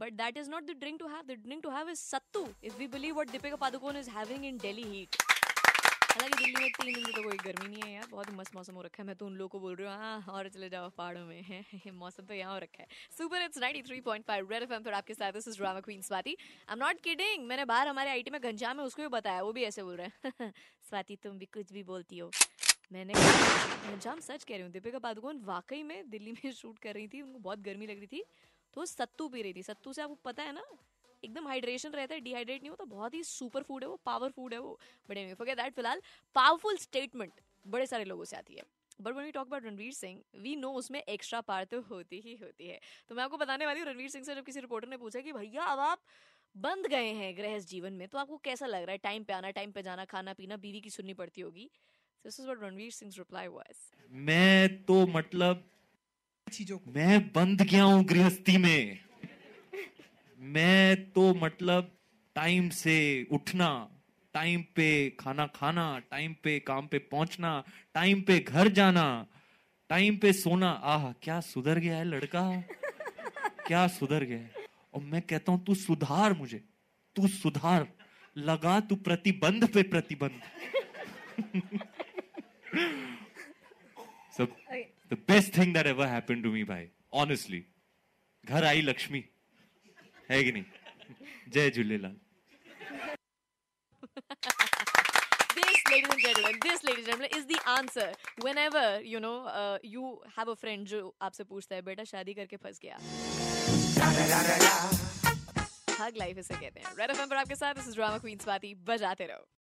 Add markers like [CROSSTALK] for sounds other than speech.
But that is not the drink to have. The drink to have is sattu. If we believe what Deepika Padukone is having in Delhi heat. हालाँकि दिल्ली में तीन दिन से तो कोई गर्मी नहीं है यार। बहुत मस्त मौसम हो रखा है। मैं तो उन लोगों को बोल रही हूँ हाँ और चले जाओ पहाड़ों में। [LAUGHS] मौसम तो यहाँ हो रखा है। सुपर इट्स 93.5 रेड एफएम पर आपके साथ this is drama queen Swati I am not kidding मैंने बाहर हमारे आईटी में घनश्याम है, उसको भी बताया, वो भी ऐसे बोल रहे हैं। [LAUGHS] स्वाति तुम भी कुछ भी बोलती हो। मैंने घनश्याम, सच कह रही हूँ, दीपिका पादुकोण वाकई में दिल्ली में [LAUGHS] शूट कर रही थी, उनको बहुत गर्मी लग रही थी। तो सत्तू पी रही थी। सत्तू से आपको पता है ना, एकदम हाइड्रेशन रहता है डिहाइड्रेट नहीं होता, बहुत ही सुपर फ़ूड है वो पावर फ़ूड है वो। बड़े में फॉरगेट दैट फ़िलहाल पावरफुल स्टेटमेंट बड़े सारे लोगों से आती है। But when you talk about Ranveer Singh we know उसमें एक्स्ट्रा पार तो होती ही होती है। तो मैं आपको बताने वाली हूँ रणवीर सिंह से जब किसी रिपोर्टर ने पूछा कि, भैया, अब आप बंद गए हैं गृहस्थ जीवन में तो आपको कैसा लग रहा है? टाइम पे आना टाइम पे जाना, खाना पीना, बीवी की सुननी पड़ती होगी। This is what Ranveer Singh reply was मैं तो मतलब चीज़ों को। मैं बंद गया हूँ गृहस्थी में। मैं तो मतलब टाइम से उठना, टाइम पे खाना खाना, टाइम पे काम पे पहुँचना, टाइम पे घर जाना, टाइम पे सोना। आह, क्या सुधर गया है लड़का? क्या सुधर गया है? और मैं कहता हूँ, तू सुधार मुझे, तू सुधार। लगा तू प्रतिबंध पे प्रतिबंध। [LAUGHS] सब the best thing that ever happened to me भाई ऑनेस्टली घर आई लक्ष्मी है कि नहीं जय Jhulelal ladies and gentlemen this ladies and gentlemen is the answer. Whenever you know uh, you have a friend पूछता है बेटा शादी करके फंस गया? हग लाइफ इसे कहते हैं। आपके साथ दिस ड्रामा क्वीन स्वाति बजाते रहो।